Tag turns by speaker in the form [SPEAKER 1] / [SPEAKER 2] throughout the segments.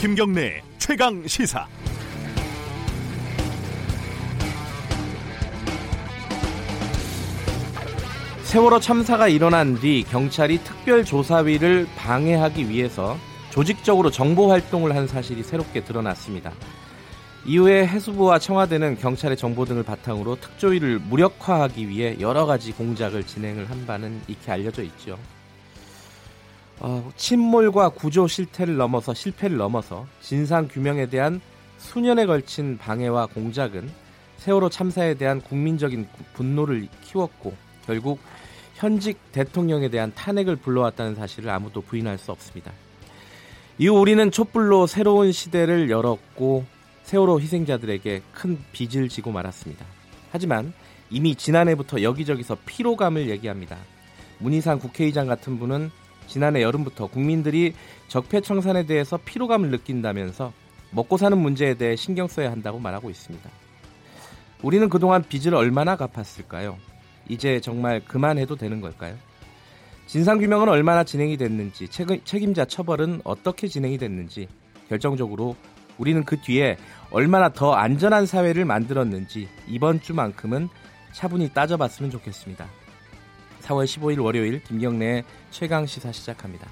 [SPEAKER 1] 김경래 최강 시사.
[SPEAKER 2] 세월호 참사가 일어난 뒤 경찰이 특별조사위를 방해하기 위해서 조직적으로 정보 활동을 한 사실이 새롭게 드러났습니다. 이후에 해수부와 청와대는 경찰의 정보 등을 바탕으로 특조위를 무력화하기 위해 여러 가지 공작을 진행을 한 바는 익히 알려져 있죠. 어, 침몰과 구조 실태를 넘어서 실패를 넘어서 진상 규명에 대한 수년에 걸친 방해와 공작은 세월호 참사에 대한 국민적인 분노를 키웠고 결국 현직 대통령에 대한 탄핵을 불러왔다는 사실을 아무도 부인할 수 없습니다. 이후 우리는 촛불로 새로운 시대를 열었고 세월호 희생자들에게 큰 빚을 지고 말았습니다. 하지만 이미 지난해부터 여기저기서 피로감을 얘기합니다. 문희상 국회의장 같은 분은 지난해 여름부터 국민들이 적폐청산에 대해서 피로감을 느낀다면서 먹고 사는 문제에 대해 신경 써야 한다고 말하고 있습니다. 우리는 그동안 빚을 얼마나 갚았을까요? 이제 정말 그만해도 되는 걸까요? 진상규명은 얼마나 진행이 됐는지, 책임자 처벌은 어떻게 진행이 됐는지, 결정적으로 우리는 그 뒤에 얼마나 더 안전한 사회를 만들었는지 이번 주만큼은 차분히 따져봤으면 좋겠습니다. 4월 15일 월요일 김경래의 최강 시사 시작합니다.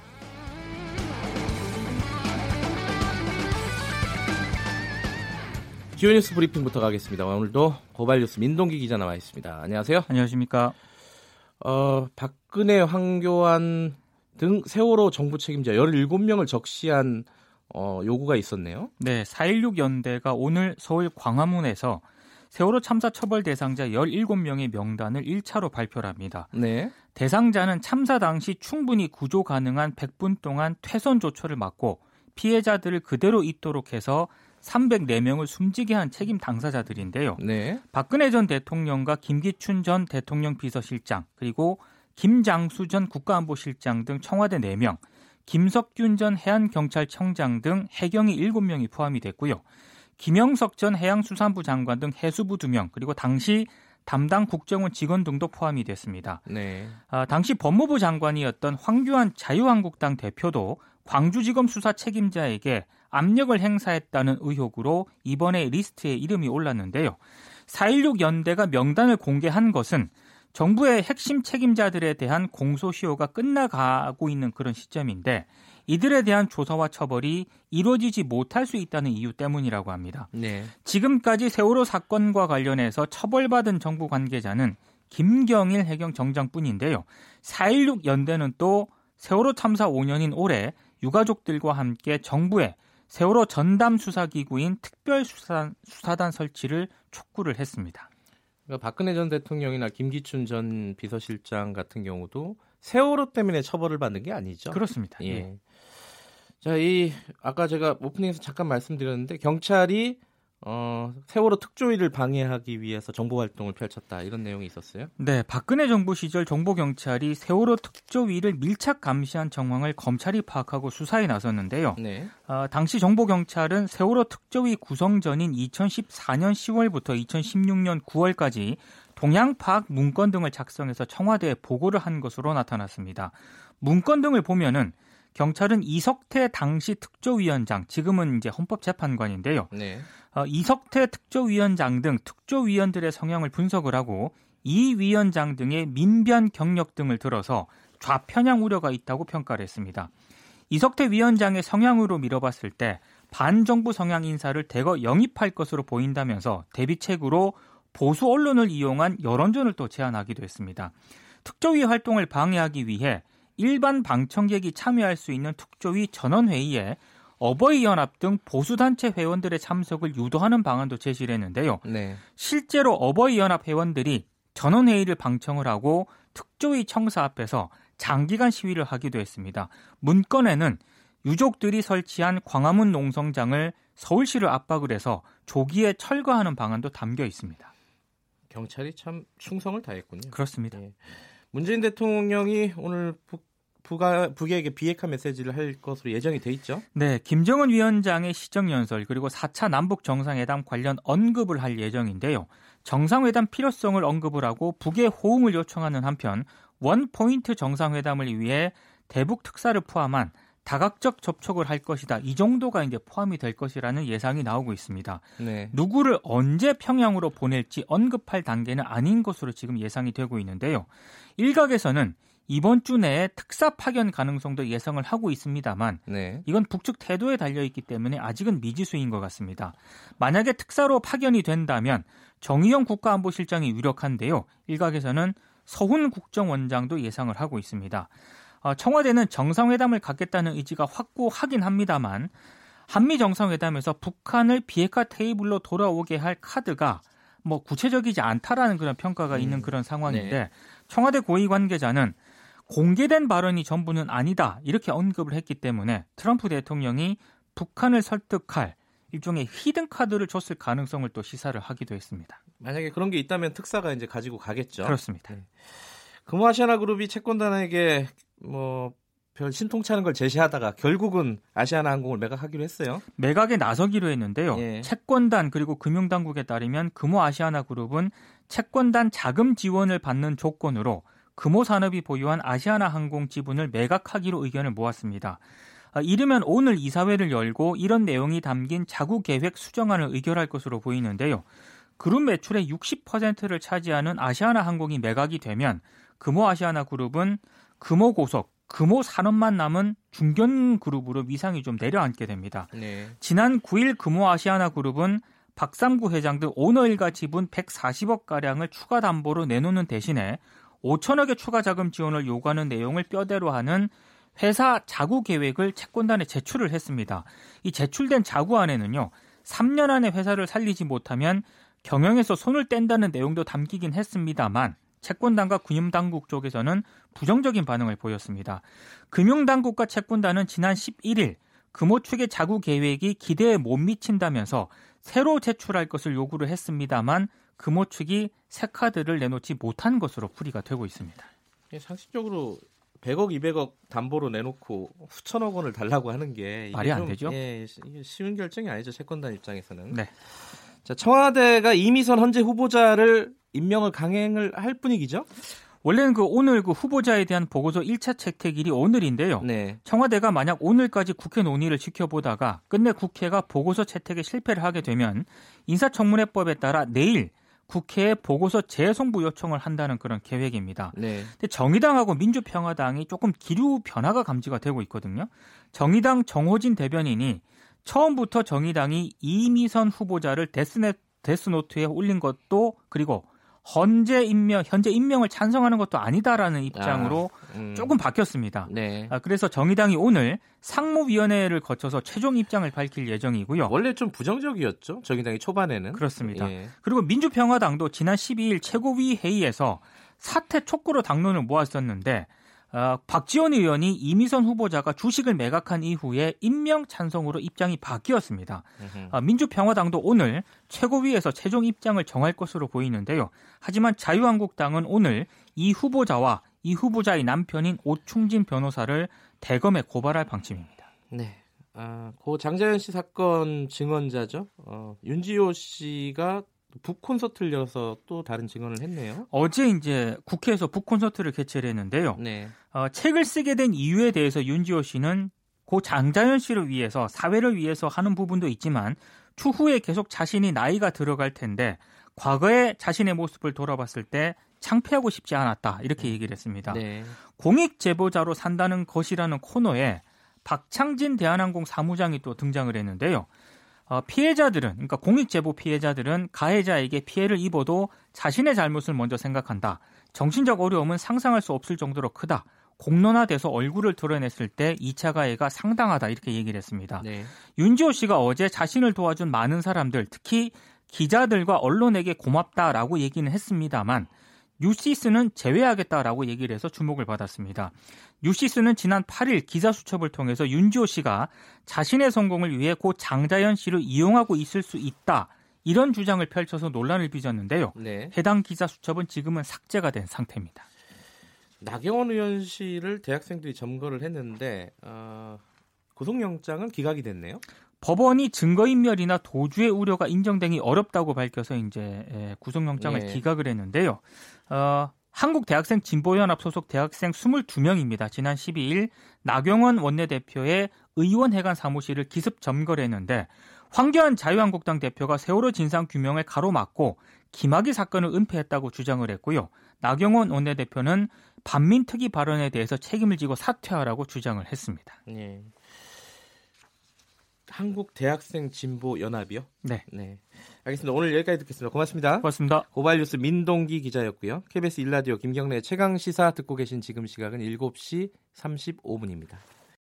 [SPEAKER 2] 주요 뉴스 브리핑부터 가겠습니다. 오늘도 고발 뉴스 민동기 기자 나와 있습니다. 안녕하세요.
[SPEAKER 3] 안녕하십니까.
[SPEAKER 2] 어, 박근혜, 황교안 등 세월호 정부 책임자 17명을 적시한 어, 요구가 있었네요.
[SPEAKER 3] 네, 4.16 연대가 오늘 서울 광화문에서 세월호 참사 처벌 대상자 17명의 명단을 1차로 발표를 합니다.
[SPEAKER 2] 네.
[SPEAKER 3] 대상자는 참사 당시 충분히 구조 가능한 100분 동안 퇴선 조처를 맡고 피해자들을 그대로 있도록 해서 304명을 숨지게 한 책임 당사자들인데요.
[SPEAKER 2] 네.
[SPEAKER 3] 박근혜 전 대통령과 김기춘 전 대통령 비서실장 그리고 김장수 전 국가안보실장 등 청와대 4명, 김석균 전 해안경찰청장 등 해경이 7명이 포함이 됐고요. 김영석 전 해양수산부 장관 등 해수부 2명 그리고 당시 담당 국정원 직원 등도 포함이 됐습니다.
[SPEAKER 2] 네.
[SPEAKER 3] 아, 당시 법무부 장관이었던 황교안 자유한국당 대표도 광주지검 수사 책임자에게 압력을 행사했다는 의혹으로 이번에 리스트에 이름이 올랐는데요. 4.16 연대가 명단을 공개한 것은 정부의 핵심 책임자들에 대한 공소시효가 끝나가고 있는 그런 시점인데 이들에 대한 조사와 처벌이 이루어지지 못할 수 있다는 이유 때문이라고 합니다.
[SPEAKER 2] 네.
[SPEAKER 3] 지금까지 세월호 사건과 관련해서 처벌받은 정부 관계자는 김경일 해경 정장뿐인데요. 4.16 연대는 또 세월호 참사 5년인 올해 유가족들과 함께 정부에 세월호 전담 수사기구인 특별수사단 수사단 설치를 촉구를 했습니다.
[SPEAKER 2] 그러니까 박근혜 전 대통령이나 김기춘 전 비서실장 같은 경우도 세월호 때문에 처벌을 받는 게 아니죠.
[SPEAKER 3] 그렇습니다.
[SPEAKER 2] 예.
[SPEAKER 3] 예.
[SPEAKER 2] 자, 이 아까 제가 오프닝에서 잠깐 말씀드렸는데 경찰이 어, 세월호 특조위를 방해하기 위해서 정보 활동을 펼쳤다 이런 내용이 있었어요.
[SPEAKER 3] 네, 박근혜 정부 시절 정보 경찰이 세월호 특조위를 밀착 감시한 정황을 검찰이 파악하고 수사에 나섰는데요.
[SPEAKER 2] 네.
[SPEAKER 3] 어, 당시 정보 경찰은 세월호 특조위 구성 전인 2014년 10월부터 2016년 9월까지 동향 파악 문건 등을 작성해서 청와대에 보고를 한 것으로 나타났습니다. 문건 등을 보면은 경찰은 이석태 당시 특조위원장, 지금은 이제 헌법재판관인데요.
[SPEAKER 2] 네.
[SPEAKER 3] 어, 이석태 특조위원장 등 특조위원들의 성향을 분석을 하고 이 위원장 등의 민변 경력 등을 들어서 좌편향 우려가 있다고 평가를 했습니다. 이석태 위원장의 성향으로 밀어봤을 때 반정부 성향 인사를 대거 영입할 것으로 보인다면서 대비책으로 보수 언론을 이용한 여론전을 또 제안하기도 했습니다. 특조위 활동을 방해하기 위해 일반 방청객이 참여할 수 있는 특조위 전원회의에 어버이연합 등 보수단체 회원들의 참석을 유도하는 방안도 제시를 했는데요.
[SPEAKER 2] 네.
[SPEAKER 3] 실제로 어버이연합 회원들이 전원회의를 방청을 하고 특조위 청사 앞에서 장기간 시위를 하기도 했습니다. 문건에는 유족들이 설치한 광화문 농성장을 서울시를 압박을 해서 조기에 철거하는 방안도 담겨 있습니다.
[SPEAKER 2] 경찰이 참 충성을 다했군요.
[SPEAKER 3] 그렇습니다.
[SPEAKER 2] 네. 문재인 대통령이 오늘 북, 북아, 북에게 비핵화 메시지를 할 것으로 예정이 돼 있죠.
[SPEAKER 3] 네, 김정은 위원장의 시정 연설 그리고 4차 남북 정상회담 관련 언급을 할 예정인데요. 정상회담 필요성을 언급을 하고 북의 호응을 요청하는 한편 원 포인트 정상회담을 위해 대북 특사를 포함한 다각적 접촉을 할 것이다. 이 정도가 이제 포함이 될 것이라는 예상이 나오고 있습니다. 네. 누구를 언제 평양으로 보낼지 언급할 단계는 아닌 것으로 지금 예상이 되고 있는데요. 일각에서는 이번 주 내에 특사 파견 가능성도 예상을 하고 있습니다만 네. 이건 북측 태도에 달려 있기 때문에 아직은 미지수인 것 같습니다. 만약에 특사로 파견이 된다면 정의용 국가안보실장이 유력한데요. 일각에서는 서훈 국정원장도 예상을 하고 있습니다. 어, 청와대는 정상회담을 갖겠다는 의지가 확고하긴 합니다만 한미 정상회담에서 북한을 비핵화 테이블로 돌아오게 할 카드가 뭐 구체적이지 않다라는 그런 평가가 음. 있는 그런 상황인데 네. 청와대 고위 관계자는 공개된 발언이 전부는 아니다 이렇게 언급을 했기 때문에 트럼프 대통령이 북한을 설득할 일종의 히든 카드를 줬을 가능성을 또 시사를 하기도 했습니다.
[SPEAKER 2] 만약에 그런 게 있다면 특사가 이제 가지고 가겠죠.
[SPEAKER 3] 그렇습니다. 네.
[SPEAKER 2] 금호아시아나 그룹이 채권단에게 뭐 별 신통치 않은 걸 제시하다가 결국은 아시아나 항공을 매각하기로 했어요.
[SPEAKER 3] 매각에 나서기로 했는데요. 예. 채권단 그리고 금융당국에 따르면 금호아시아나 그룹은 채권단 자금 지원을 받는 조건으로 금호산업이 보유한 아시아나 항공 지분을 매각하기로 의견을 모았습니다. 아, 이르면 오늘 이사회를 열고 이런 내용이 담긴 자구 계획 수정안을 의결할 것으로 보이는데요. 그룹 매출의 60%를 차지하는 아시아나 항공이 매각이 되면 금호 아시아나 그룹은 금호 고속, 금호 산업만 남은 중견 그룹으로 위상이 좀 내려앉게 됩니다. 네. 지난 9일 금호 아시아나 그룹은 박삼구 회장 등 오너 일가 지분 140억 가량을 추가 담보로 내놓는 대신에 5천억의 추가 자금 지원을 요구하는 내용을 뼈대로 하는 회사 자구 계획을 채권단에 제출을 했습니다. 이 제출된 자구 안에는요. 3년 안에 회사를 살리지 못하면 경영에서 손을 뗀다는 내용도 담기긴 했습니다만 채권단과 금융당국 쪽에서는 부정적인 반응을 보였습니다. 금융당국과 채권단은 지난 11일 금호 측의 자구 계획이 기대에 못 미친다면서 새로 제출할 것을 요구를 했습니다만 금호 측이 새 카드를 내놓지 못한 것으로 풀이가 되고 있습니다.
[SPEAKER 2] 상식적으로 100억, 200억 담보로 내놓고 수천억 원을 달라고 하는 게
[SPEAKER 3] 말이 안 되죠.
[SPEAKER 2] 예, 쉬운 결정이 아니죠. 채권단 입장에서는. 네. 자, 청와대가 이미선 헌재 후보자를 임명을 강행을 할 분위기죠?
[SPEAKER 3] 원래는 그 오늘 그 후보자에 대한 보고서 1차 채택일이 오늘인데요. 네. 청와대가 만약 오늘까지 국회 논의를 지켜보다가 끝내 국회가 보고서 채택에 실패를 하게 되면 인사청문회법에 따라 내일 국회에 보고서 재송부 요청을 한다는 그런 계획입니다. 네. 근데 정의당하고 민주평화당이 조금 기류 변화가 감지가 되고 있거든요. 정의당 정호진 대변인이 처음부터 정의당이 이미선 후보자를 데스네, 데스노트에 올린 것도 그리고 현재 임명 현재 임명을 찬성하는 것도 아니다라는 입장으로 아, 음. 조금 바뀌었습니다. 네. 아, 그래서 정의당이 오늘 상무위원회를 거쳐서 최종 입장을 밝힐 예정이고요.
[SPEAKER 2] 원래 좀 부정적이었죠. 정의당이 초반에는
[SPEAKER 3] 그렇습니다. 예. 그리고 민주평화당도 지난 12일 최고위 회의에서 사퇴 촉구로 당론을 모았었는데 어, 박지원 의원이 이미선 후보자가 주식을 매각한 이후에 임명 찬성으로 입장이 바뀌었습니다. 어, 민주평화당도 오늘 최고위에서 최종 입장을 정할 것으로 보이는데요. 하지만 자유한국당은 오늘 이 후보자와 이 후보자의 남편인 오충진 변호사를 대검에 고발할 방침입니다.
[SPEAKER 2] 네. 아, 고 장자연 씨 사건 증언자죠. 어, 윤지호 씨가 북 콘서트를 열어서 또 다른 증언을 했네요.
[SPEAKER 3] 어제 이제 국회에서 북 콘서트를 개최를 했는데요. 네. 어, 책을 쓰게 된 이유에 대해서 윤지호 씨는 고 장자연 씨를 위해서 사회를 위해서 하는 부분도 있지만 추후에 계속 자신이 나이가 들어갈 텐데 과거의 자신의 모습을 돌아봤을 때 창피하고 싶지 않았다 이렇게 음. 얘기를 했습니다. 네. 공익 제보자로 산다는 것이라는 코너에 박창진 대한항공 사무장이 또 등장을 했는데요. 어, 피해자들은 그러니까 공익 제보 피해자들은 가해자에게 피해를 입어도 자신의 잘못을 먼저 생각한다. 정신적 어려움은 상상할 수 없을 정도로 크다. 공론화돼서 얼굴을 드러냈을 때 2차 가해가 상당하다 이렇게 얘기를 했습니다. 네. 윤지호 씨가 어제 자신을 도와준 많은 사람들, 특히 기자들과 언론에게 고맙다라고 얘기는 했습니다만 뉴시스는 제외하겠다라고 얘기를 해서 주목을 받았습니다. 뉴시스는 지난 8일 기자 수첩을 통해서 윤지호 씨가 자신의 성공을 위해 고 장자연 씨를 이용하고 있을 수 있다. 이런 주장을 펼쳐서 논란을 빚었는데요. 네. 해당 기자 수첩은 지금은 삭제가 된 상태입니다.
[SPEAKER 2] 나경원 의원실을 대학생들이 점거를 했는데 어, 구속영장은 기각이 됐네요.
[SPEAKER 3] 법원이 증거인멸이나 도주의 우려가 인정되기 어렵다고 밝혀서 이제 구속영장을 예. 기각을 했는데요. 어, 한국대학생 진보연합 소속 대학생 22명입니다. 지난 12일 나경원 원내대표의 의원회관 사무실을 기습 점거를 했는데 황교안 자유한국당 대표가 세월호 진상규명을 가로막고 김학의 사건을 은폐했다고 주장을 했고요. 나경원 원내대표는 반민특위 발언에 대해서 책임을 지고 사퇴하라고 주장을 했습니다.
[SPEAKER 2] 네. 한국 대학생 진보 연합이요?
[SPEAKER 3] 네.
[SPEAKER 2] 네. 알겠습니다. 오늘 여기까지 듣겠습니다. 고맙습니다.
[SPEAKER 3] 고맙습니다.
[SPEAKER 2] 고발뉴스 민동기 기자였고요. KBS 일라디오 김경래 최강 시사 듣고 계신 지금 시각은 7시 35분입니다.